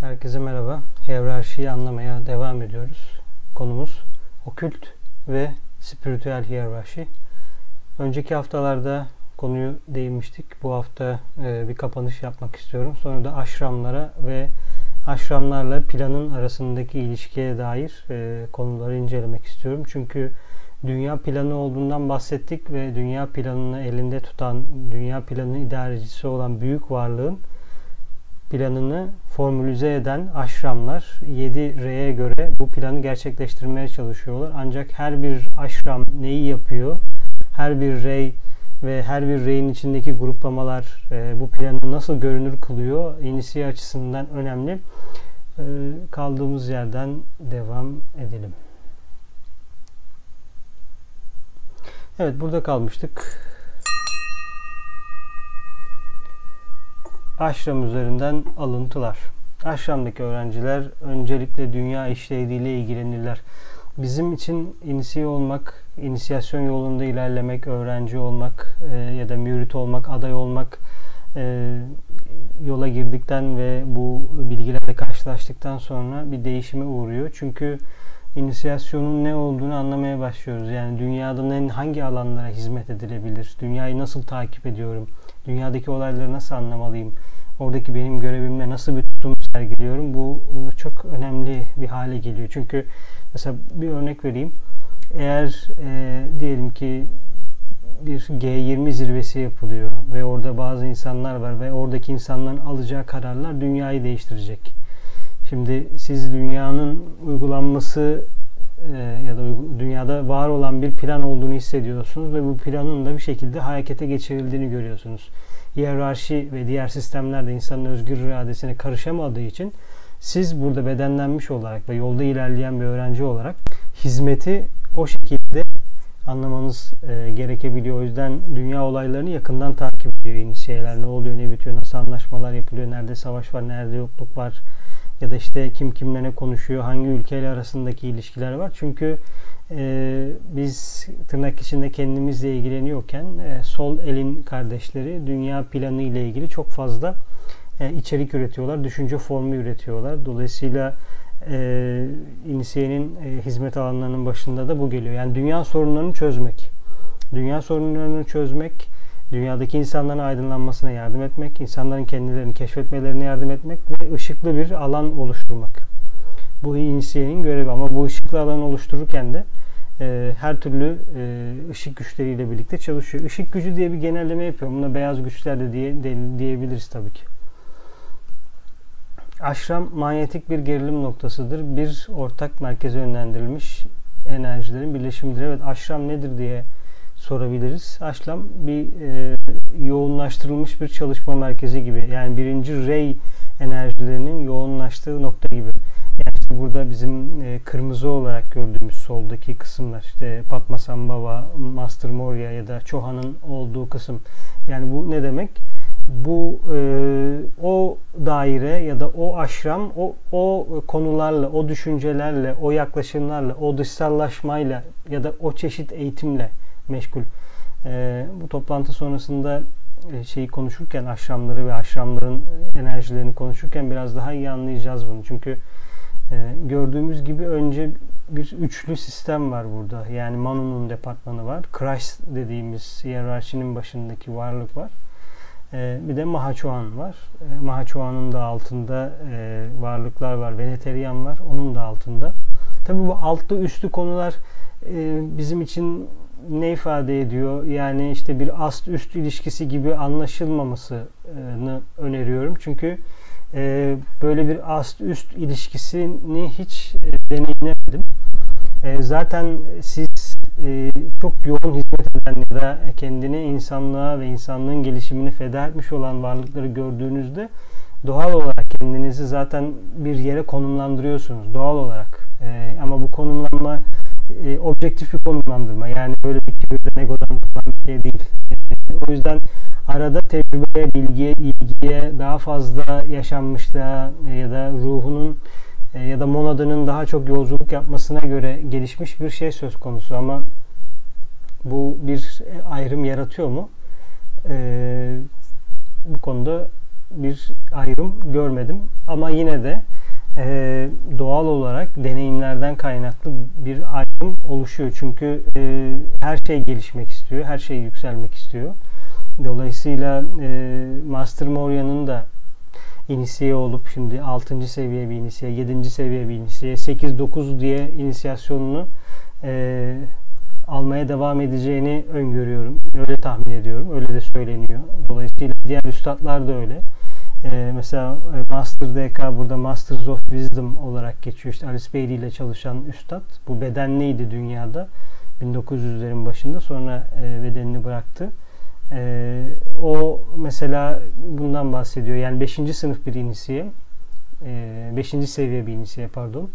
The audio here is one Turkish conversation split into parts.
Herkese merhaba. Hiyerarşiyi anlamaya devam ediyoruz. Konumuz okült ve spiritüel hiyerarşi. Önceki haftalarda konuyu değinmiştik. Bu hafta e, bir kapanış yapmak istiyorum. Sonra da aşramlara ve aşramlarla planın arasındaki ilişkiye dair e, konuları incelemek istiyorum. Çünkü dünya planı olduğundan bahsettik ve dünya planını elinde tutan, dünya planının idarecisi olan büyük varlığın planını formülize eden aşramlar 7R'ye göre bu planı gerçekleştirmeye çalışıyorlar. Ancak her bir aşram neyi yapıyor? Her bir rey ve her bir reyin içindeki gruplamalar e, bu planı nasıl görünür kılıyor? İnisiye açısından önemli. E, kaldığımız yerden devam edelim. Evet burada kalmıştık. Aşram üzerinden alıntılar. Aşramdaki öğrenciler öncelikle dünya işlevliğiyle ilgilenirler. Bizim için inisiye olmak, inisiyasyon yolunda ilerlemek, öğrenci olmak e, ya da mürit olmak, aday olmak e, yola girdikten ve bu bilgilerle karşılaştıktan sonra bir değişime uğruyor. Çünkü inisiyasyonun ne olduğunu anlamaya başlıyoruz. Yani dünyada hangi alanlara hizmet edilebilir? Dünyayı nasıl takip ediyorum? Dünyadaki olayları nasıl anlamalıyım? Oradaki benim görevimle nasıl bir tutum sergiliyorum? Bu e, çok önemli bir hale geliyor. Çünkü mesela bir örnek vereyim. Eğer e, diyelim ki bir G20 zirvesi yapılıyor ve orada bazı insanlar var ve oradaki insanların alacağı kararlar dünyayı değiştirecek. Şimdi siz dünyanın uygulanması e, ya da dünyada var olan bir plan olduğunu hissediyorsunuz ve bu planın da bir şekilde harekete geçirildiğini görüyorsunuz. Hiyerarşi ve diğer sistemler de insanın özgür iradesine karışamadığı için siz burada bedenlenmiş olarak ve yolda ilerleyen bir öğrenci olarak hizmeti o şekilde anlamanız e, gerekebiliyor. O yüzden dünya olaylarını yakından takip ediyor. İnisiyeler ne oluyor, ne bitiyor, nasıl anlaşmalar yapılıyor, nerede savaş var, nerede yokluk var ya da işte kim kimle ne konuşuyor, hangi ülkeyle arasındaki ilişkiler var. Çünkü e, biz tırnak içinde kendimizle ilgileniyorken e, sol elin kardeşleri dünya planı ile ilgili çok fazla e, içerik üretiyorlar, düşünce formu üretiyorlar. Dolayısıyla e, inisiyenin e, hizmet alanlarının başında da bu geliyor. Yani dünya sorunlarını çözmek. Dünya sorunlarını çözmek, dünyadaki insanların aydınlanmasına yardım etmek, insanların kendilerini keşfetmelerine yardım etmek ve ışıklı bir alan oluşturmak. Bu inisiyenin görevi ama bu ışıklı alan oluştururken de e, her türlü e, ışık güçleriyle birlikte çalışıyor. Işık gücü diye bir genelleme yapıyorum. Buna beyaz güçler de diye, de, diyebiliriz tabii ki. Aşram manyetik bir gerilim noktasıdır. Bir ortak merkeze yönlendirilmiş enerjilerin birleşimidir. Evet aşram nedir diye sorabiliriz. Aşram bir e, yoğunlaştırılmış bir çalışma merkezi gibi. Yani birinci rey enerjilerinin yoğunlaştığı nokta gibi. Yani işte burada bizim e, kırmızı olarak gördüğümüz soldaki kısımlar işte Padmasambhava, Master Moria ya da Chohan'ın olduğu kısım. Yani bu ne demek? Bu e, o daire ya da o aşram o, o konularla, o düşüncelerle, o yaklaşımlarla, o dışsallaşmayla ya da o çeşit eğitimle meşgul. E, bu toplantı sonrasında e, şeyi konuşurken aşramları ve aşramların enerjilerini konuşurken biraz daha iyi anlayacağız bunu. Çünkü e, gördüğümüz gibi önce bir üçlü sistem var burada. Yani Manu'nun departmanı var. Christ dediğimiz hiyerarşinin başındaki varlık var. E, bir de Mahaçoğan var. E, Mahaçoğan'ın da altında e, varlıklar var. Veneteryan var. Onun da altında. Tabi bu altlı üstü konular e, bizim için ne ifade ediyor? Yani işte bir ast üst ilişkisi gibi anlaşılmamasını öneriyorum. Çünkü e, böyle bir ast üst ilişkisini hiç e, deneyimlemedim. E, zaten siz çok yoğun hizmet eden ya da kendini insanlığa ve insanlığın gelişimini feda etmiş olan varlıkları gördüğünüzde doğal olarak kendinizi zaten bir yere konumlandırıyorsunuz doğal olarak. Ama bu konumlanma e, objektif bir konumlandırma. Yani böyle bir kibirden, egodan falan bir şey değil. E, o yüzden arada tecrübeye, bilgiye, ilgiye, daha fazla yaşanmışlığa e, ya da ruhunun e, ya da monadının daha çok yolculuk yapmasına göre gelişmiş bir şey söz konusu ama bu bir ayrım yaratıyor mu? E, bu konuda bir ayrım görmedim. Ama yine de e, doğal olarak deneyimlerden kaynaklı bir oluşuyor. Çünkü e, her şey gelişmek istiyor, her şey yükselmek istiyor. Dolayısıyla e, Master Moria'nın da inisiye olup şimdi 6. seviye bir inisiye, 7. seviye bir inisiye, 8-9 diye inisiyasyonunu e, almaya devam edeceğini öngörüyorum. Öyle tahmin ediyorum. Öyle de söyleniyor. Dolayısıyla diğer üstadlar da öyle. Ee, mesela e, Master DK burada Masters of Wisdom olarak geçiyor. İşte Alice Bailey ile çalışan üstad. Bu bedenliydi dünyada. 1900'lerin başında sonra e, bedenini bıraktı. E, o mesela bundan bahsediyor. Yani 5. sınıf bir inisiye. 5. E, seviye bir inisiye pardon.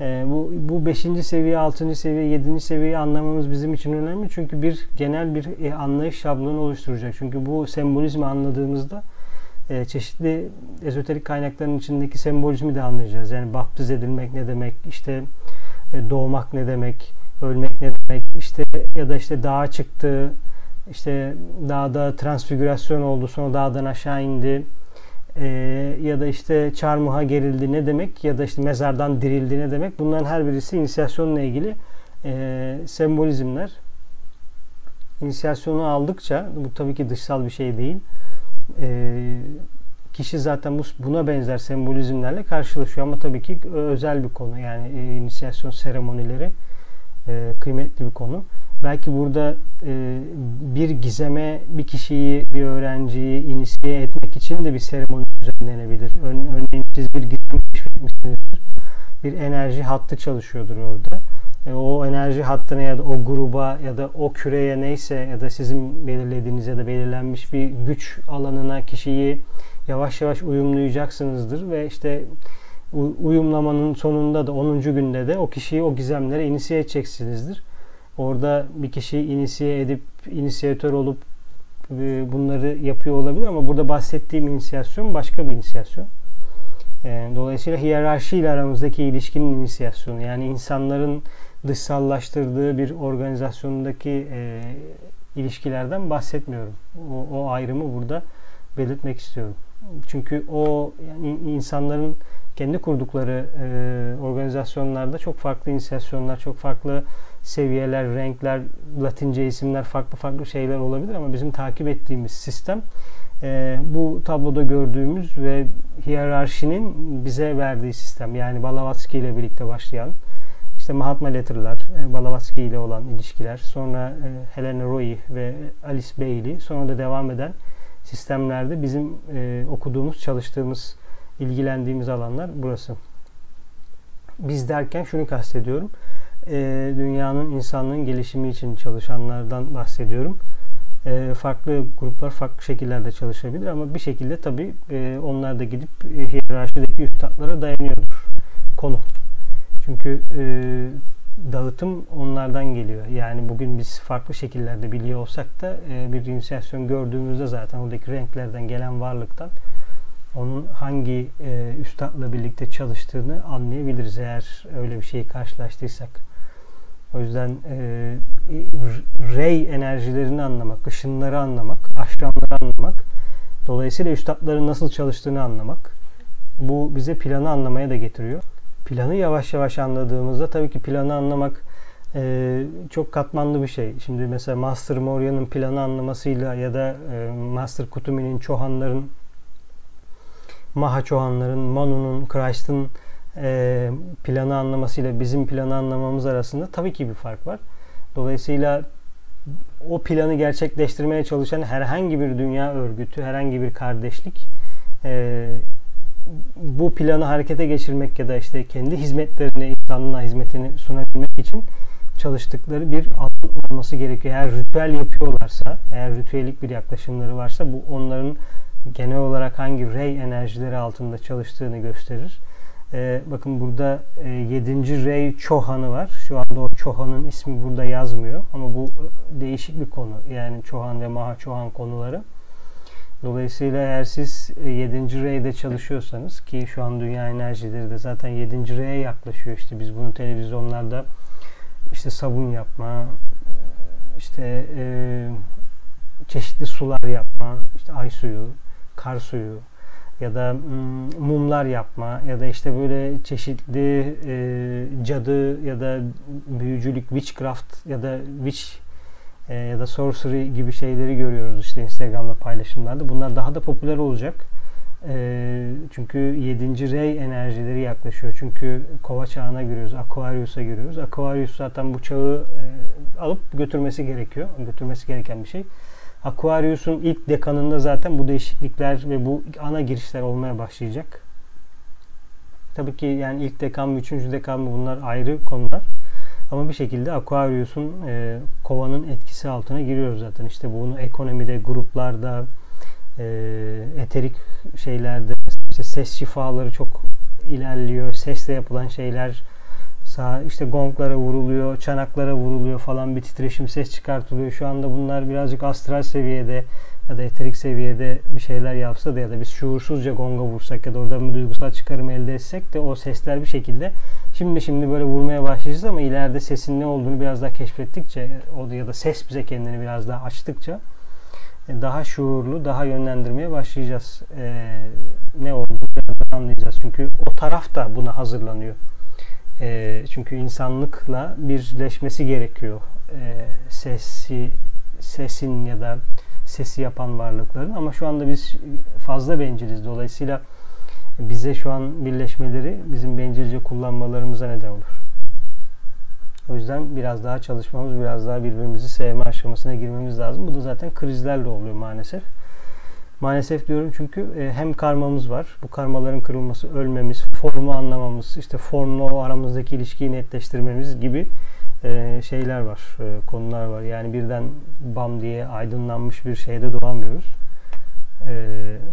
E, bu bu 5. seviye, 6. seviye, 7. seviyeyi anlamamız bizim için önemli. Çünkü bir genel bir anlayış şablonu oluşturacak. Çünkü bu sembolizmi anladığımızda e, çeşitli ezoterik kaynakların içindeki sembolizmi de anlayacağız. Yani baptiz edilmek ne demek, işte e, doğmak ne demek, ölmek ne demek, işte ya da işte dağa çıktı, işte dağda transfigürasyon oldu, sonra dağdan aşağı indi e, ya da işte çarmıha gerildi ne demek ya da işte mezardan dirildi ne demek bunların her birisi inisiyasyonla ilgili e, sembolizmler. İnisiyasyonu aldıkça bu tabii ki dışsal bir şey değil. E, kişi zaten bu, buna benzer sembolizmlerle karşılaşıyor ama tabii ki özel bir konu yani e, inisiyasyon seremonileri e, kıymetli bir konu. Belki burada e, bir gizeme bir kişiyi, bir öğrenciyi inisiye etmek için de bir seremoni düzenlenebilir. Örneğin siz bir gizem keşfetmişsinizdir. Bir enerji hattı çalışıyordur orada. E, o enerji hattına ya da o gruba ya da o küreye neyse ya da sizin belirlediğiniz ya da belirlenmiş bir güç alanına kişiyi yavaş yavaş uyumlayacaksınızdır ve işte uyumlamanın sonunda da 10. günde de o kişiyi o gizemlere inisiye edeceksinizdir. Orada bir kişi inisiye edip inisiyatör olup e, bunları yapıyor olabilir ama burada bahsettiğim inisiyasyon başka bir inisiyasyon. E, dolayısıyla hiyerarşi ile aramızdaki ilişkinin inisiyasyonu yani insanların dışsallaştırdığı bir organizasyondaki e, ilişkilerden bahsetmiyorum. O, o ayrımı burada belirtmek istiyorum. Çünkü o yani insanların kendi kurdukları e, organizasyonlarda çok farklı inisiyasyonlar, çok farklı seviyeler, renkler, latince isimler, farklı farklı şeyler olabilir ama bizim takip ettiğimiz sistem e, bu tabloda gördüğümüz ve hiyerarşinin bize verdiği sistem. Yani Balavatsky ile birlikte başlayan işte Mahatma Letter'lar, e, Balavatsky ile olan ilişkiler, sonra e, Helena Roy ve Alice Bailey, sonra da devam eden sistemlerde bizim e, okuduğumuz, çalıştığımız, ilgilendiğimiz alanlar burası. Biz derken şunu kastediyorum dünyanın insanlığın gelişimi için çalışanlardan bahsediyorum. Farklı gruplar farklı şekillerde çalışabilir ama bir şekilde tabii onlar da gidip hiyerarşideki üstadlara dayanıyordur konu. Çünkü e, dağıtım onlardan geliyor. Yani bugün biz farklı şekillerde biliyor olsak da e, bir inisiyasyon gördüğümüzde zaten oradaki renklerden gelen varlıktan onun hangi e, üstadla birlikte çalıştığını anlayabiliriz eğer öyle bir şeyi karşılaştıysak. O yüzden e, rey enerjilerini anlamak, ışınları anlamak, aşramları anlamak, dolayısıyla üstadların nasıl çalıştığını anlamak, bu bize planı anlamaya da getiriyor. Planı yavaş yavaş anladığımızda tabii ki planı anlamak e, çok katmanlı bir şey. Şimdi mesela Master Moria'nın planı anlamasıyla ya da e, Master Kutumi'nin, Çohanların, Maha Çohanların, Manu'nun, Christ'ın e, planı anlamasıyla bizim planı anlamamız arasında tabii ki bir fark var. Dolayısıyla o planı gerçekleştirmeye çalışan herhangi bir dünya örgütü, herhangi bir kardeşlik e, bu planı harekete geçirmek ya da işte kendi hizmetlerini, insanlığa hizmetini sunabilmek için çalıştıkları bir alan olması gerekiyor. Eğer ritüel yapıyorlarsa, eğer ritüelik bir yaklaşımları varsa bu onların genel olarak hangi rey enerjileri altında çalıştığını gösterir. E, bakın burada e, 7. Rey Çohan'ı var. Şu anda o Çohan'ın ismi burada yazmıyor. Ama bu e, değişik bir konu. Yani Çohan ve Maha Çohan konuları. Dolayısıyla eğer siz 7. E, Rey'de çalışıyorsanız ki şu an dünya enerjileri de zaten 7. Rey'e yaklaşıyor. İşte biz bunu televizyonlarda işte sabun yapma, işte e, çeşitli sular yapma, işte ay suyu, kar suyu, ya da mumlar yapma ya da işte böyle çeşitli e, cadı ya da büyücülük, witchcraft ya da witch e, ya da sorcery gibi şeyleri görüyoruz işte Instagram'da paylaşımlarda. Bunlar daha da popüler olacak. E, çünkü 7. rey enerjileri yaklaşıyor. Çünkü kova çağına giriyoruz, Aquarius'a giriyoruz. Aquarius zaten bu çağı e, alıp götürmesi gerekiyor. Götürmesi gereken bir şey. Aquarius'un ilk dekanında zaten bu değişiklikler ve bu ana girişler olmaya başlayacak. Tabii ki yani ilk dekan mı, üçüncü dekan mı bunlar ayrı konular. Ama bir şekilde Aquarius'un e, kovanın etkisi altına giriyoruz zaten. İşte bunu ekonomide, gruplarda, e, eterik şeylerde, işte ses şifaları çok ilerliyor. Sesle yapılan şeyler Sağ işte gonglara vuruluyor, çanaklara vuruluyor falan bir titreşim ses çıkartılıyor. Şu anda bunlar birazcık astral seviyede ya da eterik seviyede bir şeyler yapsa da ya da biz şuursuzca gonga vursak ya da oradan bir duygusal çıkarım elde etsek de o sesler bir şekilde şimdi şimdi böyle vurmaya başlayacağız ama ileride sesin ne olduğunu biraz daha keşfettikçe o ya da ses bize kendini biraz daha açtıkça e, daha şuurlu, daha yönlendirmeye başlayacağız. Ee, ne olduğunu biraz daha anlayacağız. Çünkü o taraf da buna hazırlanıyor. E, çünkü insanlıkla birleşmesi gerekiyor. E, sesi, sesin ya da sesi yapan varlıkların. Ama şu anda biz fazla benciliz. Dolayısıyla bize şu an birleşmeleri bizim bencilce kullanmalarımıza neden olur. O yüzden biraz daha çalışmamız, biraz daha birbirimizi sevme aşamasına girmemiz lazım. Bu da zaten krizlerle oluyor maalesef. Maalesef diyorum çünkü e, hem karmamız var. Bu karmaların kırılması, ölmemiz, formu anlamamız, işte formla o aramızdaki ilişkiyi netleştirmemiz gibi e, şeyler var, e, konular var. Yani birden bam diye aydınlanmış bir şeyde doğamıyoruz.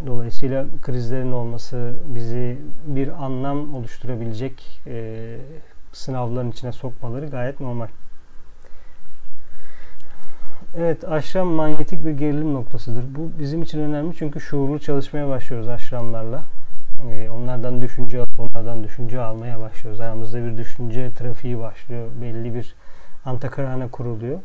Dolayısıyla krizlerin olması bizi bir anlam oluşturabilecek sınavların içine sokmaları gayet normal. Evet aşram manyetik bir gerilim noktasıdır. Bu bizim için önemli çünkü şuurlu çalışmaya başlıyoruz aşramlarla. Ee, onlardan düşünce alıp onlardan düşünce almaya başlıyoruz. Aramızda bir düşünce trafiği başlıyor. Belli bir antakarana kuruluyor.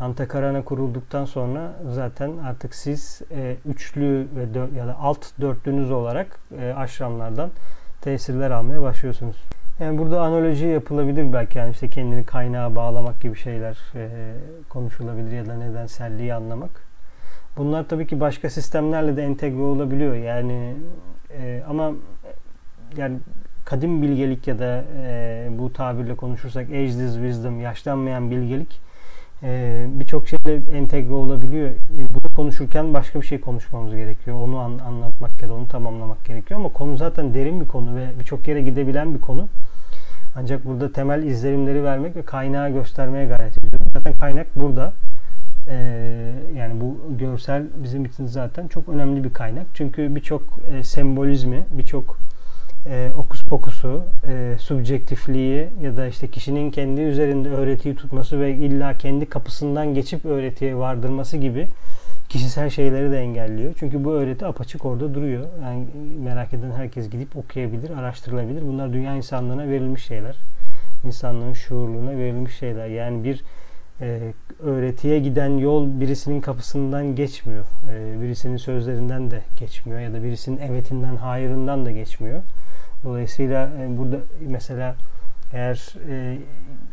Antakarana kurulduktan sonra zaten artık siz e, üçlü ve dör, ya da alt dörtlünüz olarak e, aşramlardan tesirler almaya başlıyorsunuz. Yani burada analoji yapılabilir belki yani işte kendini kaynağa bağlamak gibi şeyler e, konuşulabilir ya da nedenselliği anlamak. Bunlar tabii ki başka sistemlerle de entegre olabiliyor yani e, ama yani kadim bilgelik ya da e, bu tabirle konuşursak ageless wisdom yaşlanmayan bilgelik e, birçok şeyle entegre olabiliyor. E, bunu konuşurken başka bir şey konuşmamız gerekiyor. Onu an, anlatmak ya da onu tamamlamak gerekiyor ama konu zaten derin bir konu ve birçok yere gidebilen bir konu. Ancak burada temel izlenimleri vermek ve kaynağı göstermeye gayret ediyorum. Zaten kaynak burada. Ee, yani bu görsel bizim için zaten çok önemli bir kaynak. Çünkü birçok e, sembolizmi, birçok e, okus pokusu, e, subjektifliği ya da işte kişinin kendi üzerinde öğretiyi tutması ve illa kendi kapısından geçip öğretiye vardırması gibi kişisel şeyleri de engelliyor. Çünkü bu öğreti apaçık orada duruyor. Yani merak eden herkes gidip okuyabilir, araştırılabilir. Bunlar dünya insanlığına verilmiş şeyler. İnsanlığın şuurluğuna verilmiş şeyler. Yani bir e, öğretiye giden yol birisinin kapısından geçmiyor. E, birisinin sözlerinden de geçmiyor ya da birisinin evetinden, hayırından da geçmiyor. Dolayısıyla e, burada mesela eğer e,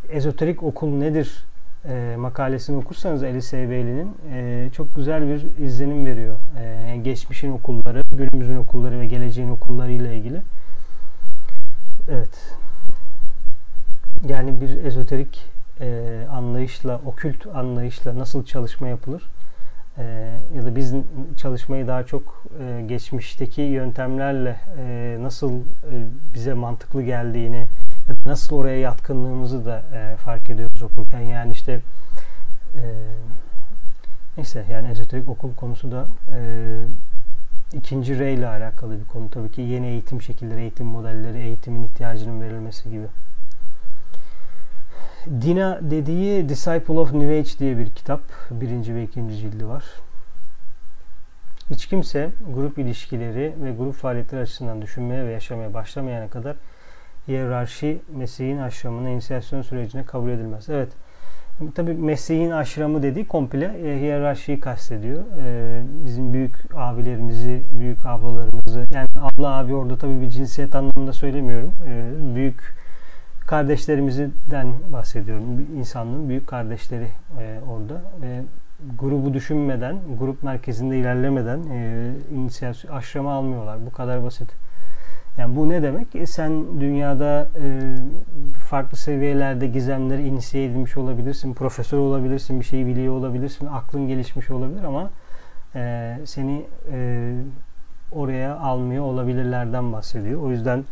ezoterik okul nedir e, makalesini okursanız Alice Bailey'nin e, çok güzel bir izlenim veriyor. E, geçmişin okulları, günümüzün okulları ve geleceğin okulları ile ilgili. Evet. Yani bir ezoterik e, anlayışla, okült anlayışla nasıl çalışma yapılır? E, ya da biz çalışmayı daha çok e, geçmişteki yöntemlerle e, nasıl e, bize mantıklı geldiğini ya da nasıl oraya yatkınlığımızı da e, fark ediyoruz okurken. Yani işte e, neyse yani ezoterik okul konusu da e, ikinci rey ile alakalı bir konu. Tabii ki yeni eğitim şekilleri, eğitim modelleri, eğitimin ihtiyacının verilmesi gibi. Dina dediği Disciple of New Age diye bir kitap. Birinci ve ikinci cildi var. Hiç kimse grup ilişkileri ve grup faaliyetleri açısından düşünmeye ve yaşamaya başlamayana kadar hiyerarşi mesleğin aşramına, inisiyasyon sürecine kabul edilmez. Evet, Tabi mesleğin aşramı dediği komple e, hiyerarşiyi kastediyor. E, bizim büyük abilerimizi, büyük ablalarımızı, yani abla abi orada tabi bir cinsiyet anlamında söylemiyorum. E, büyük kardeşlerimizden bahsediyorum. İnsanlığın büyük kardeşleri e, orada. E, grubu düşünmeden, grup merkezinde ilerlemeden e, inisiyasyon, aşrama almıyorlar. Bu kadar basit. Yani bu ne demek? E, sen dünyada e, farklı seviyelerde gizemleri inisiye edilmiş olabilirsin, profesör olabilirsin, bir şeyi biliyor olabilirsin, aklın gelişmiş olabilir ama e, seni e, oraya almıyor olabilirlerden bahsediyor. O yüzden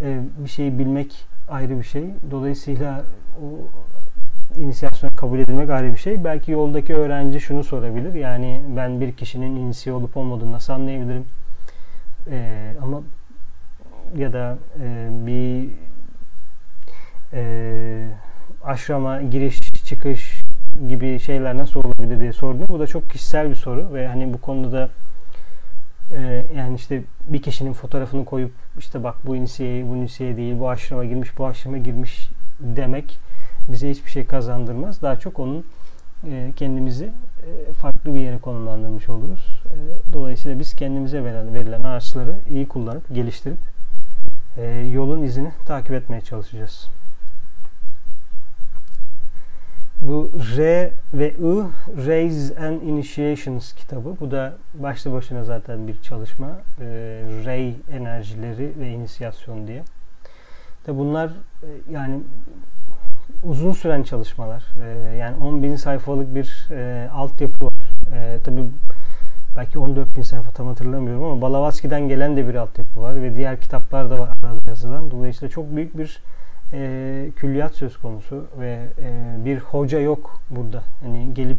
e, bir şeyi bilmek ayrı bir şey. Dolayısıyla o inisiyasyona kabul edilmek ayrı bir şey. Belki yoldaki öğrenci şunu sorabilir. Yani ben bir kişinin inisiye olup olmadığını nasıl anlayabilirim? Ee, ama ya da e, bir e, aşrama giriş çıkış gibi şeyler nasıl olabilir diye sordum. Bu da çok kişisel bir soru ve hani bu konuda da e, yani işte bir kişinin fotoğrafını koyup işte bak bu inisiye, bu inisiye değil, bu aşrama girmiş, bu aşrama girmiş demek bize hiçbir şey kazandırmaz. Daha çok onun e, kendimizi e, farklı bir yere konumlandırmış oluruz. E, dolayısıyla biz kendimize verilen, verilen araçları iyi kullanıp geliştirip yolun izini takip etmeye çalışacağız. Bu R ve I Rays and Initiations kitabı. Bu da başlı başına zaten bir çalışma. E, Ray enerjileri ve inisiyasyon diye. De bunlar e, yani uzun süren çalışmalar. E, yani 10 bin sayfalık bir e, altyapı var. E, tabii belki 14 bin sayfa tam hatırlamıyorum ama Balavaski'den gelen de bir altyapı var ve diğer kitaplar da var arada yazılan. Dolayısıyla çok büyük bir e, külliyat söz konusu ve e, bir hoca yok burada. Hani gelip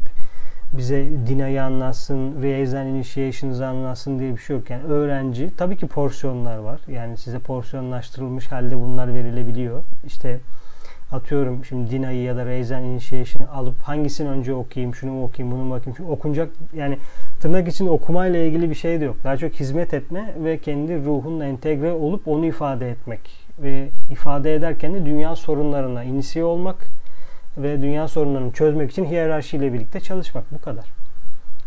bize Dina'yı anlatsın, Reason Initiations'ı anlatsın diye bir şey yok. Yani öğrenci, tabii ki porsiyonlar var. Yani size porsiyonlaştırılmış halde bunlar verilebiliyor. İşte atıyorum şimdi Dina'yı ya da Reason Initiation'ı alıp hangisini önce okuyayım, şunu mu okuyayım, bunu mu okuyayım. Çünkü okunacak yani tırnak içinde okumayla ilgili bir şey de yok. Daha çok hizmet etme ve kendi ruhunla entegre olup onu ifade etmek. Ve ifade ederken de dünya sorunlarına inisiye olmak ve dünya sorunlarını çözmek için hiyerarşiyle birlikte çalışmak. Bu kadar.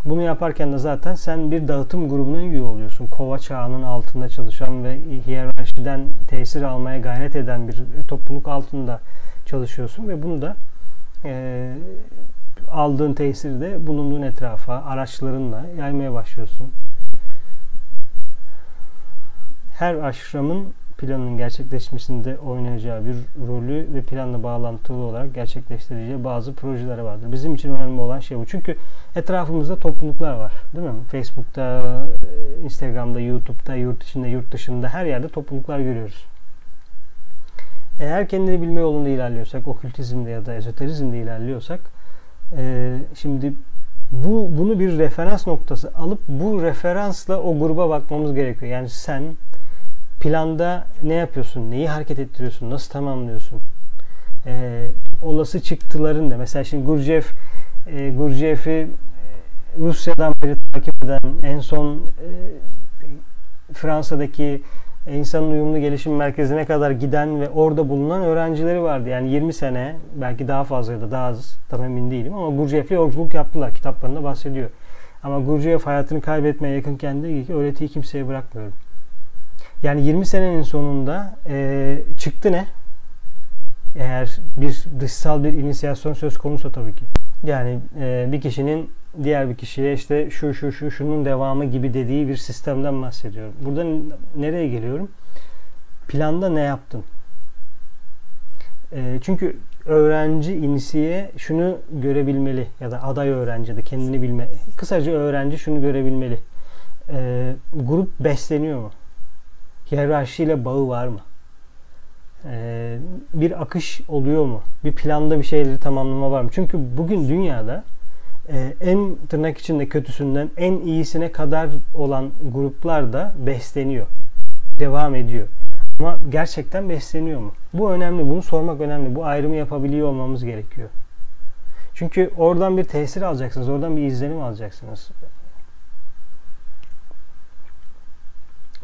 Bunu yaparken de zaten sen bir dağıtım grubuna üye oluyorsun. Kova çağının altında çalışan ve hiyerarşiden tesir almaya gayret eden bir topluluk altında çalışıyorsun ve bunu da e, aldığın tesiri de bulunduğun etrafa araçlarınla yaymaya başlıyorsun. Her aşramın planın gerçekleşmesinde oynayacağı bir rolü ve planla bağlantılı olarak gerçekleştireceği bazı projeler vardır. Bizim için önemli olan şey bu. Çünkü etrafımızda topluluklar var. Değil mi? Facebook'ta, Instagram'da, YouTube'da, yurt içinde, yurt dışında her yerde topluluklar görüyoruz. Eğer kendini bilme yolunda ilerliyorsak, okültizmde ya da ezoterizmde ilerliyorsak e, şimdi bu bunu bir referans noktası alıp bu referansla o gruba bakmamız gerekiyor. Yani sen planda ne yapıyorsun, neyi hareket ettiriyorsun, nasıl tamamlıyorsun? E, olası çıktıların da mesela şimdi Gurjev e, Gurjev'i e, Rusya'dan beri takip eden en son e, Fransa'daki insanın uyumlu gelişim merkezine kadar giden ve orada bulunan öğrencileri vardı. Yani 20 sene belki daha fazla ya da daha az tam emin değilim ama Gurjev'le yolculuk yaptılar. Kitaplarında bahsediyor. Ama Gurjev hayatını kaybetmeye yakınken de öğretiyi kimseye bırakmıyorum. Yani 20 senenin sonunda e, çıktı ne? Eğer bir dışsal bir inisiyasyon söz konusu tabii ki. Yani e, bir kişinin diğer bir kişiye işte şu şu şu şunun devamı gibi dediği bir sistemden bahsediyorum. Burada nereye geliyorum? Planda ne yaptın? E, çünkü öğrenci inisiye şunu görebilmeli ya da aday öğrenci de kendini bilme. Kısaca öğrenci şunu görebilmeli. E, grup besleniyor mu? Hiyerarşiyle bağı var mı? E, bir akış oluyor mu? Bir planda bir şeyleri tamamlama var mı? Çünkü bugün dünyada e, en tırnak içinde kötüsünden en iyisine kadar olan gruplar da besleniyor. Devam ediyor. Ama gerçekten besleniyor mu? Bu önemli. Bunu sormak önemli. Bu ayrımı yapabiliyor olmamız gerekiyor. Çünkü oradan bir tesir alacaksınız. Oradan bir izlenim alacaksınız.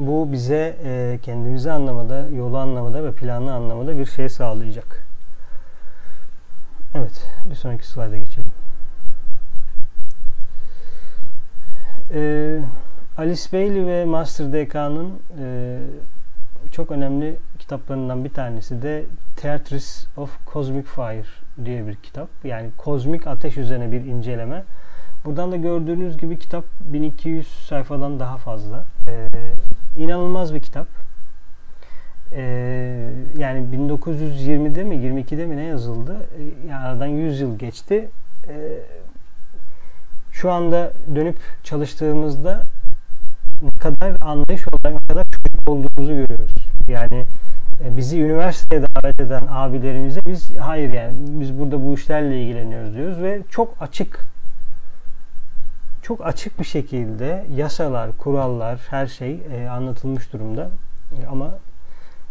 Bu bize e, kendimizi anlamada, yolu anlamada ve planı anlamada bir şey sağlayacak. Evet, bir sonraki slayda geçelim. Ee, Alice Bailey ve Master DK'nın e, çok önemli kitaplarından bir tanesi de Theatris of Cosmic Fire diye bir kitap. Yani kozmik ateş üzerine bir inceleme. Buradan da gördüğünüz gibi kitap 1200 sayfadan daha fazla. Ee, inanılmaz bir kitap. Ee, yani 1920'de mi 22'de mi ne yazıldı? Ee, yani aradan 100 yıl geçti. Ee, şu anda dönüp çalıştığımızda ne kadar anlayış olarak ne kadar çocuk olduğumuzu görüyoruz. Yani e, bizi üniversiteye davet eden abilerimize biz hayır yani biz burada bu işlerle ilgileniyoruz diyoruz ve çok açık çok açık bir şekilde yasalar, kurallar, her şey e, anlatılmış durumda. E, ama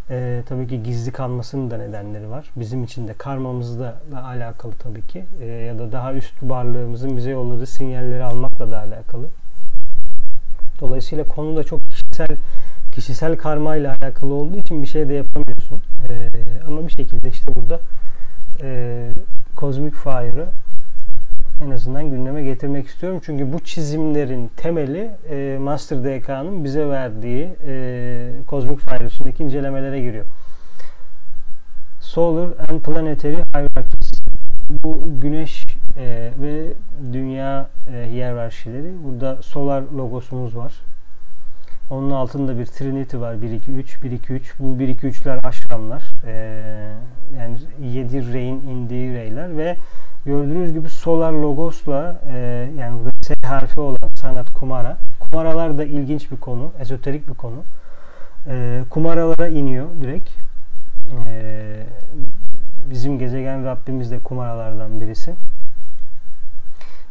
e, tabii ki gizli kalmasının da nedenleri var. Bizim için de karmamızla da alakalı tabii ki. E, ya da daha üst varlığımızın bize yolladığı sinyalleri almakla da alakalı. Dolayısıyla konu da çok kişisel kişisel karma ile alakalı olduğu için bir şey de yapamıyorsun. E, ama bir şekilde işte burada e, Cosmic Fire'ı en azından gündeme getirmek istiyorum. Çünkü bu çizimlerin temeli e, Master DK'nın bize verdiği e, Fire içindeki incelemelere giriyor. Solar and Planetary Hierarchies. Bu güneş e, ve dünya e, hiyerarşileri. Burada solar logosumuz var. Onun altında bir Trinity var. 1 2 3 1 2 3. Bu 1 2 3'ler aşramlar. E, yani 7 rey'in indiği reyler ve Gördüğünüz gibi Solar Logos'la e, yani burada S harfi olan sanat kumara. Kumaralar da ilginç bir konu, ezoterik bir konu. E, kumaralara iniyor direkt. E, bizim gezegen Rabbimiz de kumaralardan birisi.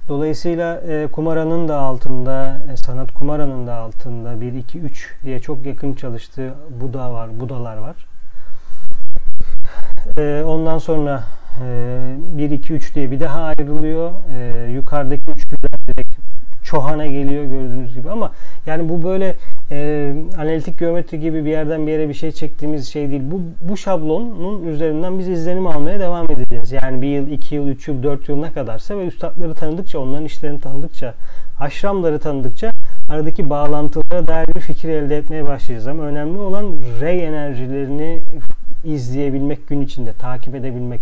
Dolayısıyla e, kumaranın da altında, e, sanat kumaranın da altında 1, 2, 3 diye çok yakın çalıştığı Buda var, Budalar var. E, ondan sonra 1, 2, 3 diye bir daha ayrılıyor. E, yukarıdaki üçlüler direkt çohana geliyor gördüğünüz gibi ama yani bu böyle e, analitik geometri gibi bir yerden bir yere bir şey çektiğimiz şey değil. Bu, bu şablonun üzerinden biz izlenim almaya devam edeceğiz. Yani bir yıl, iki yıl, üç yıl, dört yıl ne kadarsa ve üstadları tanıdıkça, onların işlerini tanıdıkça, aşramları tanıdıkça aradaki bağlantılara dair bir fikir elde etmeye başlayacağız. Ama önemli olan rey enerjilerini izleyebilmek gün içinde, takip edebilmek.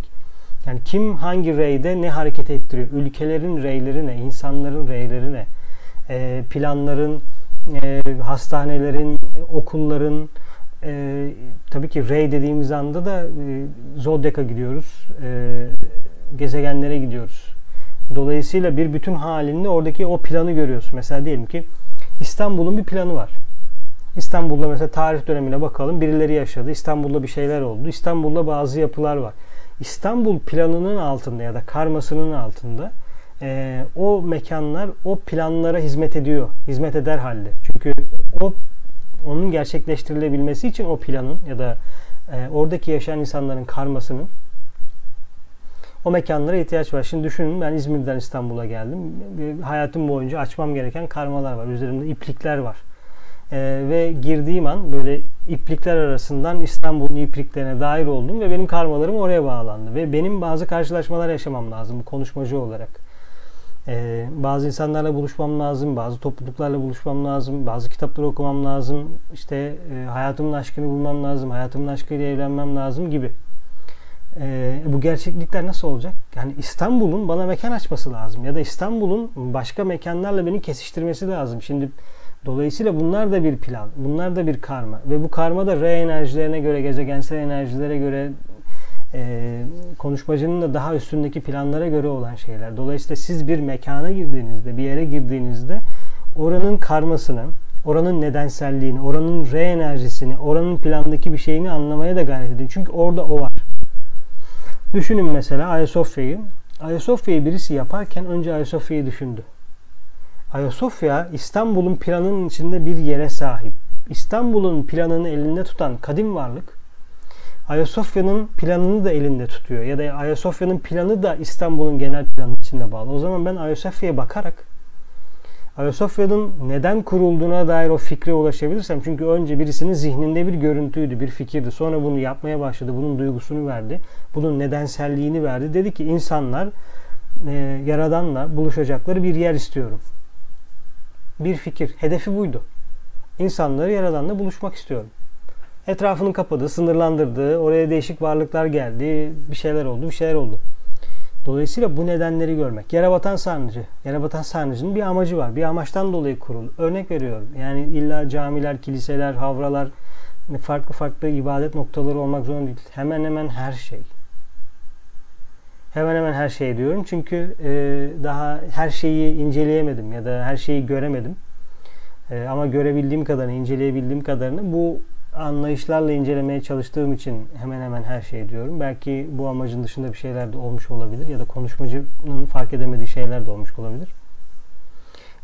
Yani kim hangi reyde ne hareket ettiriyor? Ülkelerin reyleri ne? insanların reyleri ne? E, planların, e, hastanelerin, okulların, e, tabii ki rey dediğimiz anda da e, Zodyak'a gidiyoruz. E, gezegenlere gidiyoruz. Dolayısıyla bir bütün halinde oradaki o planı görüyorsun. Mesela diyelim ki İstanbul'un bir planı var. İstanbul'da mesela tarih dönemine bakalım. Birileri yaşadı. İstanbul'da bir şeyler oldu. İstanbul'da bazı yapılar var. İstanbul planının altında ya da karmasının altında e, o mekanlar o planlara hizmet ediyor. Hizmet eder halde. Çünkü o onun gerçekleştirilebilmesi için o planın ya da e, oradaki yaşayan insanların karmasının o mekanlara ihtiyaç var. Şimdi düşünün ben İzmir'den İstanbul'a geldim. Hayatım boyunca açmam gereken karmalar var. Üzerimde iplikler var. Ee, ve girdiğim an böyle iplikler arasından İstanbul'un ipliklerine dair oldum ve benim karmalarım oraya bağlandı. Ve benim bazı karşılaşmalar yaşamam lazım konuşmacı olarak. Ee, bazı insanlarla buluşmam lazım, bazı topluluklarla buluşmam lazım, bazı kitapları okumam lazım, işte e, hayatımın aşkını bulmam lazım, hayatımın aşkıyla evlenmem lazım gibi. Ee, bu gerçeklikler nasıl olacak? Yani İstanbul'un bana mekan açması lazım ya da İstanbul'un başka mekanlarla beni kesiştirmesi lazım. Şimdi Dolayısıyla bunlar da bir plan, bunlar da bir karma ve bu karma da re enerjilerine göre, gezegensel enerjilere göre e, konuşmacının da daha üstündeki planlara göre olan şeyler. Dolayısıyla siz bir mekana girdiğinizde, bir yere girdiğinizde oranın karmasını, oranın nedenselliğini, oranın re enerjisini, oranın plandaki bir şeyini anlamaya da gayret edin. Çünkü orada o var. Düşünün mesela Ayasofya'yı. Ayasofya'yı birisi yaparken önce Ayasofya'yı düşündü. Ayasofya İstanbul'un planının içinde bir yere sahip. İstanbul'un planını elinde tutan kadim varlık Ayasofya'nın planını da elinde tutuyor. Ya da Ayasofya'nın planı da İstanbul'un genel planı içinde bağlı. O zaman ben Ayasofya'ya bakarak Ayasofya'nın neden kurulduğuna dair o fikre ulaşabilirsem çünkü önce birisinin zihninde bir görüntüydü, bir fikirdi. Sonra bunu yapmaya başladı, bunun duygusunu verdi, bunun nedenselliğini verdi. Dedi ki insanlar e, Yaradan'la buluşacakları bir yer istiyorum. Bir fikir, hedefi buydu. İnsanları Yaradan'la buluşmak istiyorum. Etrafını kapadı, sınırlandırdı, oraya değişik varlıklar geldi, bir şeyler oldu, bir şeyler oldu. Dolayısıyla bu nedenleri görmek. Yerebatan sarnıcı. Yerebatan sarnıcının bir amacı var. Bir amaçtan dolayı kurulu. Örnek veriyorum. Yani illa camiler, kiliseler, havralar farklı farklı ibadet noktaları olmak zorunda değil. Hemen hemen her şey. Hemen hemen her şey diyorum. Çünkü e, daha her şeyi inceleyemedim ya da her şeyi göremedim. E, ama görebildiğim kadarını, inceleyebildiğim kadarını bu anlayışlarla incelemeye çalıştığım için hemen hemen her şey diyorum. Belki bu amacın dışında bir şeyler de olmuş olabilir ya da konuşmacının fark edemediği şeyler de olmuş olabilir.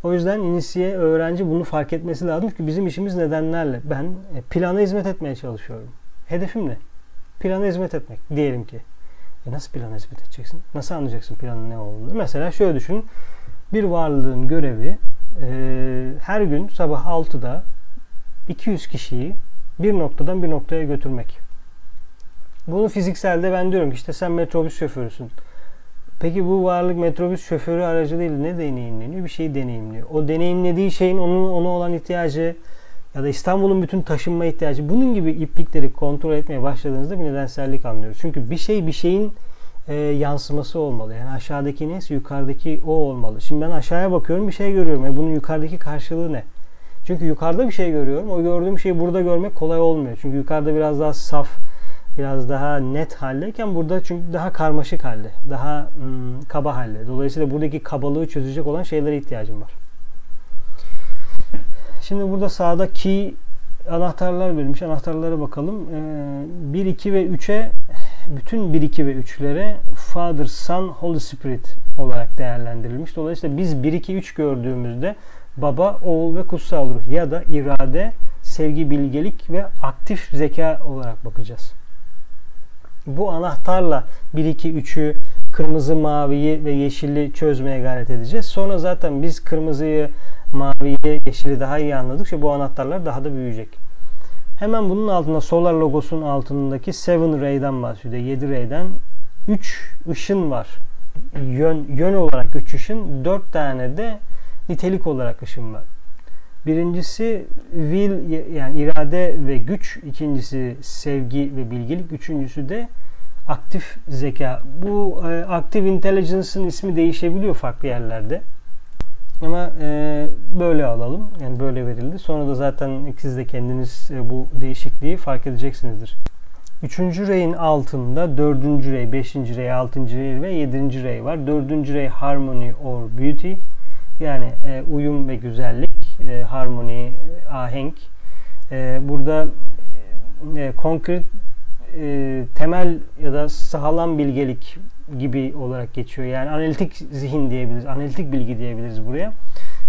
O yüzden inisiye öğrenci bunu fark etmesi lazım ki bizim işimiz nedenlerle. Ben e, plana hizmet etmeye çalışıyorum. Hedefim ne? Plana hizmet etmek diyelim ki. E nasıl plana hizmet edeceksin? Nasıl anlayacaksın planın ne olduğunu? Mesela şöyle düşün. Bir varlığın görevi e, her gün sabah 6'da 200 kişiyi bir noktadan bir noktaya götürmek. Bunu fizikselde ben diyorum ki işte sen metrobüs şoförüsün. Peki bu varlık metrobüs şoförü aracılığıyla ne deneyimleniyor? Bir şeyi deneyimliyor. O deneyimlediği şeyin onun ona olan ihtiyacı ya da İstanbul'un bütün taşınma ihtiyacı bunun gibi iplikleri kontrol etmeye başladığınızda bir nedensellik anlıyoruz. Çünkü bir şey bir şeyin e, yansıması olmalı. Yani aşağıdaki neyse yukarıdaki o olmalı. Şimdi ben aşağıya bakıyorum bir şey görüyorum. E bunun yukarıdaki karşılığı ne? Çünkü yukarıda bir şey görüyorum. O gördüğüm şeyi burada görmek kolay olmuyor. Çünkü yukarıda biraz daha saf, biraz daha net haldeyken burada çünkü daha karmaşık halde, daha ım, kaba halde. Dolayısıyla buradaki kabalığı çözecek olan şeylere ihtiyacım var. Şimdi burada sağda key anahtarlar verilmiş. Anahtarlara bakalım. Ee, 1, 2 ve 3'e bütün 1, 2 ve 3'lere Father, Son, Holy Spirit olarak değerlendirilmiş. Dolayısıyla biz 1, 2, 3 gördüğümüzde baba, oğul ve kutsal ruh ya da irade, sevgi, bilgelik ve aktif zeka olarak bakacağız. Bu anahtarla 1 2 3'ü kırmızı, maviyi ve yeşili çözmeye gayret edeceğiz. Sonra zaten biz kırmızıyı, maviyi, yeşili daha iyi anladıkça bu anahtarlar daha da büyüyecek. Hemen bunun altında Solar logosunun altındaki 7 Ray'den bahsediyor. 7 Ray'den 3 ışın var. Yön, yön olarak 3 ışın, 4 tane de nitelik olarak ışın var. Birincisi will yani irade ve güç, ikincisi sevgi ve bilgilik, üçüncüsü de aktif zeka. Bu e, active intelligence'ın ismi değişebiliyor farklı yerlerde. Ama e, böyle alalım. Yani böyle verildi. Sonra da zaten siz de kendiniz e, bu değişikliği fark edeceksinizdir. Üçüncü reyin altında dördüncü rey, beşinci rey, altıncı rey ve yedinci rey var. Dördüncü rey harmony or beauty. Yani e, uyum ve güzellik, e, harmoni, e, ahenk. E, burada e, konkret e, temel ya da sağlam bilgelik gibi olarak geçiyor. Yani analitik zihin diyebiliriz, analitik bilgi diyebiliriz buraya.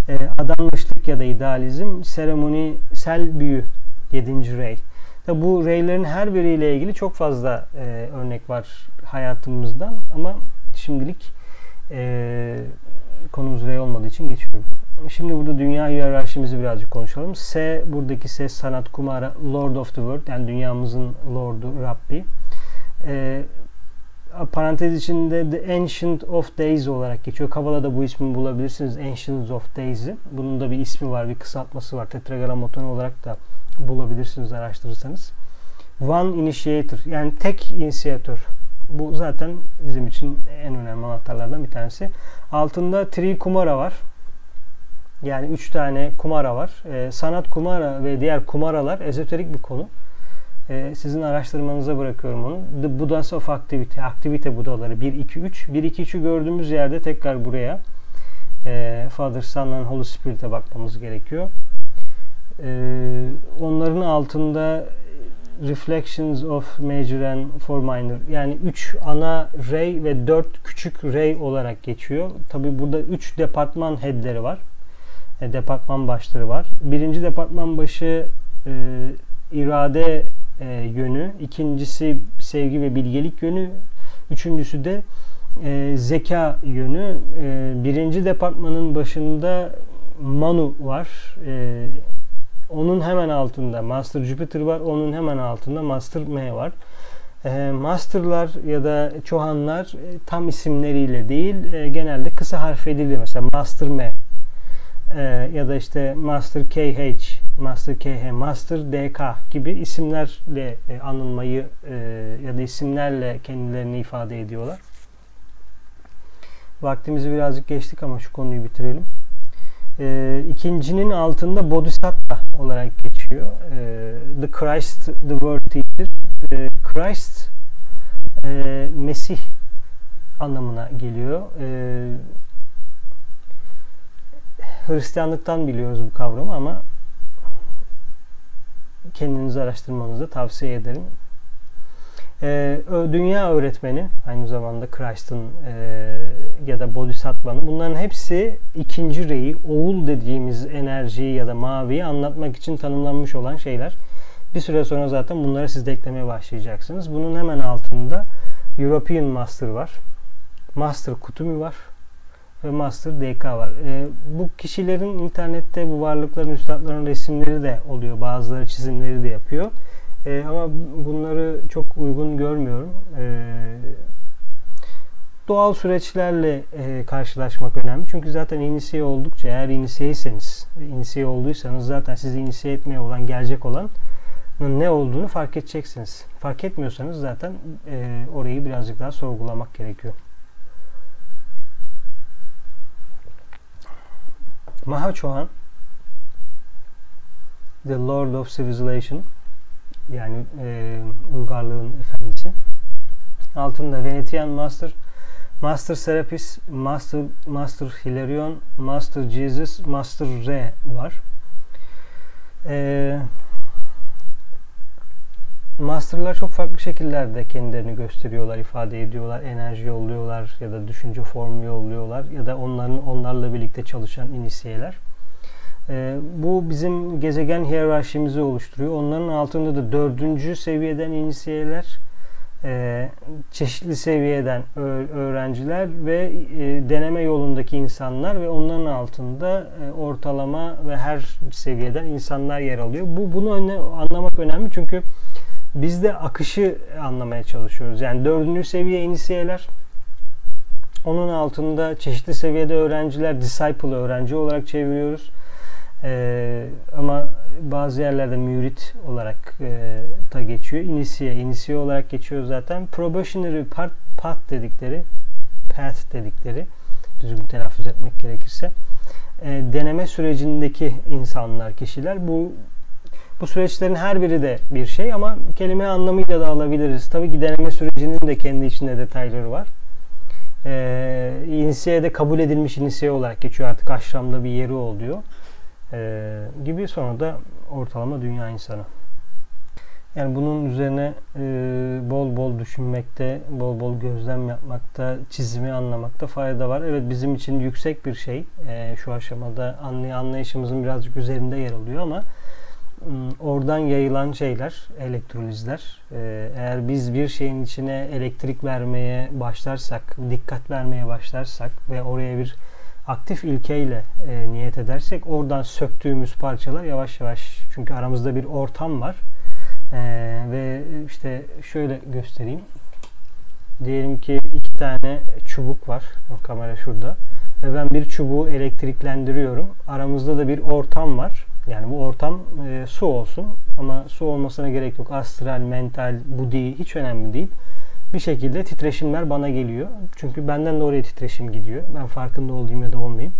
E, adanmışlık ya da idealizm, seremonisel büyü 7. rey. Tabi bu reylerin her biriyle ilgili çok fazla e, örnek var hayatımızdan ama şimdilik e, konumuz rey olmadığı için geçiyorum. Şimdi burada dünya hiyerarşimizi birazcık konuşalım. S buradaki S sanat kumara Lord of the World yani dünyamızın Lord'u Rabbi. E, parantez içinde The Ancient of Days olarak geçiyor. Kabala'da bu ismi bulabilirsiniz. Ancient of Days'i. Bunun da bir ismi var, bir kısaltması var. Tetragrammaton olarak da bulabilirsiniz araştırırsanız. One Initiator yani tek inisiyatör. Bu zaten bizim için en önemli anahtarlardan bir tanesi. Altında Tri Kumara var. Yani üç tane kumara var. Ee, sanat kumara ve diğer kumaralar ezoterik bir konu. Ee, sizin araştırmanıza bırakıyorum onu. The Buddhas of Activity. Aktivite Budaları 1, 2, 3. 1, 2, 3'ü gördüğümüz yerde tekrar buraya e, Father, Son and Holy Spirit'e bakmamız gerekiyor. E, onların altında Reflections of Major and Four Minor yani 3 ana ray ve 4 küçük ray olarak geçiyor. Tabi burada 3 departman headleri var. E, departman başları var. Birinci departman başı e, irade e, yönü, ikincisi sevgi ve bilgelik yönü, üçüncüsü de e, zeka yönü. E, birinci departmanın başında Manu var. E, onun hemen altında Master Jupiter var. Onun hemen altında Master M var. E, master'lar ya da Çohanlar e, tam isimleriyle değil e, genelde kısa harf ediliyor. Mesela Master M e, ya da işte Master KH, Master KH, Master DK gibi isimlerle e, anılmayı e, ya da isimlerle kendilerini ifade ediyorlar. Vaktimizi birazcık geçtik ama şu konuyu bitirelim. E, ikincinin altında Bodhisattva olarak geçiyor. E, the Christ, the World Teacher. E, Christ, e, Mesih anlamına geliyor. E, Hristiyanlıktan biliyoruz bu kavramı ama kendinizi araştırmanızı tavsiye ederim. Ee, dünya öğretmeni aynı zamanda Christ'ın e, ya da Bodhisattva'nın bunların hepsi ikinci reyi, oğul dediğimiz enerjiyi ya da maviyi anlatmak için tanımlanmış olan şeyler. Bir süre sonra zaten bunları siz de eklemeye başlayacaksınız. Bunun hemen altında European Master var. Master Kutumi var ve Master DK var. E, bu kişilerin internette bu varlıkların, üstadların resimleri de oluyor. Bazıları çizimleri de yapıyor. E, ama bunları çok uygun görmüyorum. E, doğal süreçlerle e, karşılaşmak önemli. Çünkü zaten inisiye oldukça eğer inisiyeyseniz, inisiye olduysanız zaten sizi inisiye etmeye olan, gelecek olan ne olduğunu fark edeceksiniz. Fark etmiyorsanız zaten e, orayı birazcık daha sorgulamak gerekiyor. Mahachohan The Lord of Civilization yani e, uygarlığın efendisi. Altında Venetian Master Master Serapis Master Master Hilarion Master Jesus Master R var. E, Master'lar çok farklı şekillerde kendilerini gösteriyorlar, ifade ediyorlar, enerji yolluyorlar ya da düşünce formu yolluyorlar ya da onların onlarla birlikte çalışan inisiyeler. E, bu bizim gezegen hiyerarşimizi oluşturuyor. Onların altında da dördüncü seviyeden inisiyeler, e, çeşitli seviyeden öğrenciler ve e, deneme yolundaki insanlar ve onların altında e, ortalama ve her seviyeden insanlar yer alıyor. Bu bunu anlamak önemli çünkü biz de akışı anlamaya çalışıyoruz. Yani dördüncü seviye inisiyeler, onun altında çeşitli seviyede öğrenciler, disciple öğrenci olarak çeviriyoruz. Ee, ama bazı yerlerde mürit olarak e, da geçiyor. İnisiye, inisiye olarak geçiyor zaten. Probationary part, path dedikleri, path dedikleri, düzgün telaffuz etmek gerekirse, e, deneme sürecindeki insanlar, kişiler. Bu bu süreçlerin her biri de bir şey ama kelime anlamıyla da alabiliriz. Tabii ki deneme sürecinin de kendi içinde detayları var. Ee, inisiye de kabul edilmiş inisiye olarak geçiyor artık aşramda bir yeri oluyor. Ee, gibi sonra da ortalama dünya insanı. Yani bunun üzerine e, bol bol düşünmekte, bol bol gözlem yapmakta, çizimi anlamakta fayda var. Evet bizim için yüksek bir şey. E, şu aşamada anlayışımızın birazcık üzerinde yer alıyor ama oradan yayılan şeyler, elektrolizler. Ee, eğer biz bir şeyin içine elektrik vermeye başlarsak, dikkat vermeye başlarsak ve oraya bir aktif ilkeyle e, niyet edersek oradan söktüğümüz parçalar yavaş yavaş çünkü aramızda bir ortam var. Ee, ve işte şöyle göstereyim. Diyelim ki iki tane çubuk var. O kamera şurada. Ve ben bir çubuğu elektriklendiriyorum. Aramızda da bir ortam var yani bu ortam e, su olsun ama su olmasına gerek yok. Astral, mental, bu değil hiç önemli değil. Bir şekilde titreşimler bana geliyor. Çünkü benden de oraya titreşim gidiyor. Ben farkında olduğum ya da olmayayım.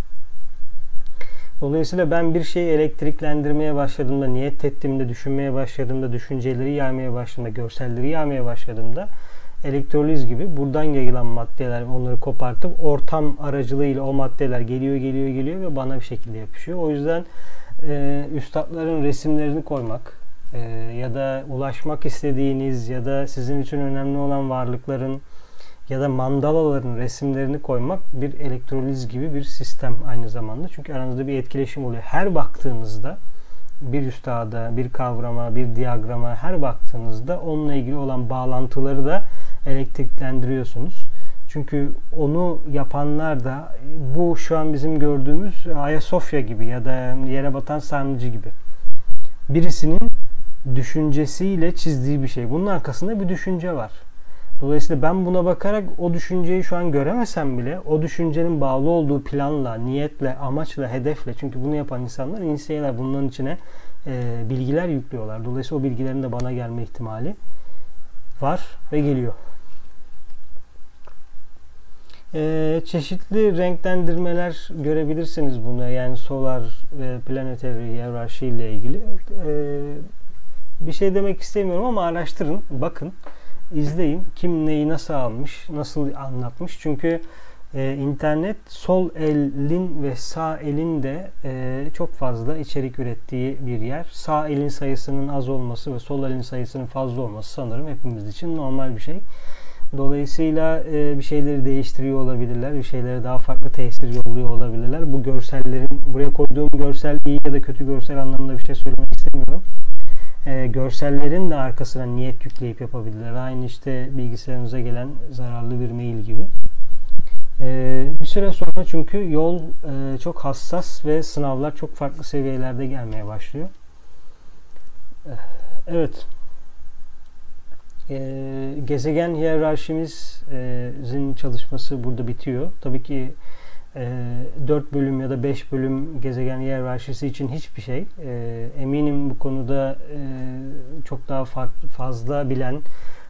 Dolayısıyla ben bir şeyi elektriklendirmeye başladığımda, niyet ettiğimde, düşünmeye başladığımda, düşünceleri yaymaya başladığımda, görselleri yaymaya başladığımda elektroliz gibi buradan yayılan maddeler onları kopartıp ortam aracılığıyla o maddeler geliyor geliyor geliyor ve bana bir şekilde yapışıyor. O yüzden e, üstadların resimlerini koymak e, ya da ulaşmak istediğiniz ya da sizin için önemli olan varlıkların ya da mandalaların resimlerini koymak bir elektroliz gibi bir sistem aynı zamanda. Çünkü aranızda bir etkileşim oluyor. Her baktığınızda bir üstada, bir kavrama, bir diyagrama her baktığınızda onunla ilgili olan bağlantıları da elektriklendiriyorsunuz. Çünkü onu yapanlar da bu şu an bizim gördüğümüz Ayasofya gibi ya da yere batan sarnıcı gibi. Birisinin düşüncesiyle çizdiği bir şey. Bunun arkasında bir düşünce var. Dolayısıyla ben buna bakarak o düşünceyi şu an göremesem bile o düşüncenin bağlı olduğu planla, niyetle, amaçla, hedefle çünkü bunu yapan insanlar inisiyeler bunların içine e, bilgiler yüklüyorlar. Dolayısıyla o bilgilerin de bana gelme ihtimali var ve geliyor. E, çeşitli renklendirmeler görebilirsiniz buna. Yani solar ve planetary hiyerarşi ile ilgili. E, bir şey demek istemiyorum ama araştırın, bakın, izleyin. Kim neyi nasıl almış, nasıl anlatmış. Çünkü e, internet sol elin ve sağ elin de e, çok fazla içerik ürettiği bir yer. Sağ elin sayısının az olması ve sol elin sayısının fazla olması sanırım hepimiz için normal bir şey. Dolayısıyla e, bir şeyleri değiştiriyor olabilirler, bir şeylere daha farklı tesir yolluyor olabilirler. Bu görsellerin, buraya koyduğum görsel iyi ya da kötü görsel anlamında bir şey söylemek istemiyorum. E, görsellerin de arkasına niyet yükleyip yapabilirler. Aynı işte bilgisayarınıza gelen zararlı bir mail gibi. E, bir süre sonra çünkü yol e, çok hassas ve sınavlar çok farklı seviyelerde gelmeye başlıyor. Evet. E, gezegen hiyerarşimizin çalışması burada bitiyor. Tabii ki e, 4 bölüm ya da 5 bölüm gezegen hiyerarşisi için hiçbir şey. E, eminim bu konuda e, çok daha farklı, fazla bilen,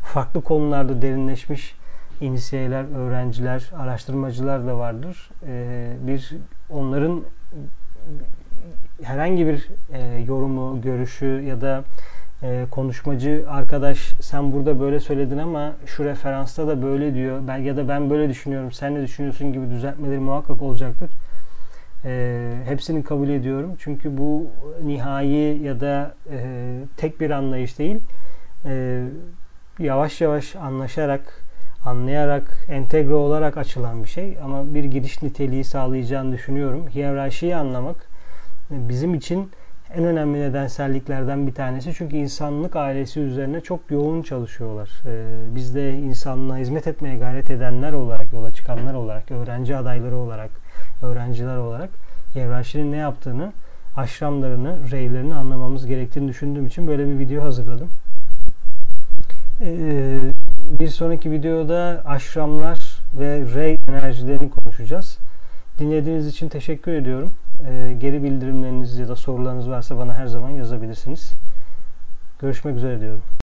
farklı konularda derinleşmiş inisiyeler, öğrenciler, araştırmacılar da vardır. E, bir onların herhangi bir e, yorumu, görüşü ya da e, konuşmacı arkadaş sen burada böyle söyledin ama şu referansta da böyle diyor ben ya da ben böyle düşünüyorum sen ne düşünüyorsun gibi düzeltmeleri muhakkak olacaktır. E, hepsini kabul ediyorum çünkü bu nihai ya da e, tek bir anlayış değil. E, yavaş yavaş anlaşarak, anlayarak, entegre olarak açılan bir şey ama bir giriş niteliği sağlayacağını düşünüyorum. Hiyerarşiyi anlamak bizim için en önemli nedenselliklerden bir tanesi. Çünkü insanlık ailesi üzerine çok yoğun çalışıyorlar. Ee, biz de insanlığa hizmet etmeye gayret edenler olarak, yola çıkanlar olarak, öğrenci adayları olarak, öğrenciler olarak hiyerarşinin ne yaptığını, aşramlarını, reylerini anlamamız gerektiğini düşündüğüm için böyle bir video hazırladım. Ee, bir sonraki videoda aşramlar ve rey enerjilerini konuşacağız. Dinlediğiniz için teşekkür ediyorum. Ee, geri bildirimleriniz ya da sorularınız varsa bana her zaman yazabilirsiniz. Görüşmek üzere diyorum.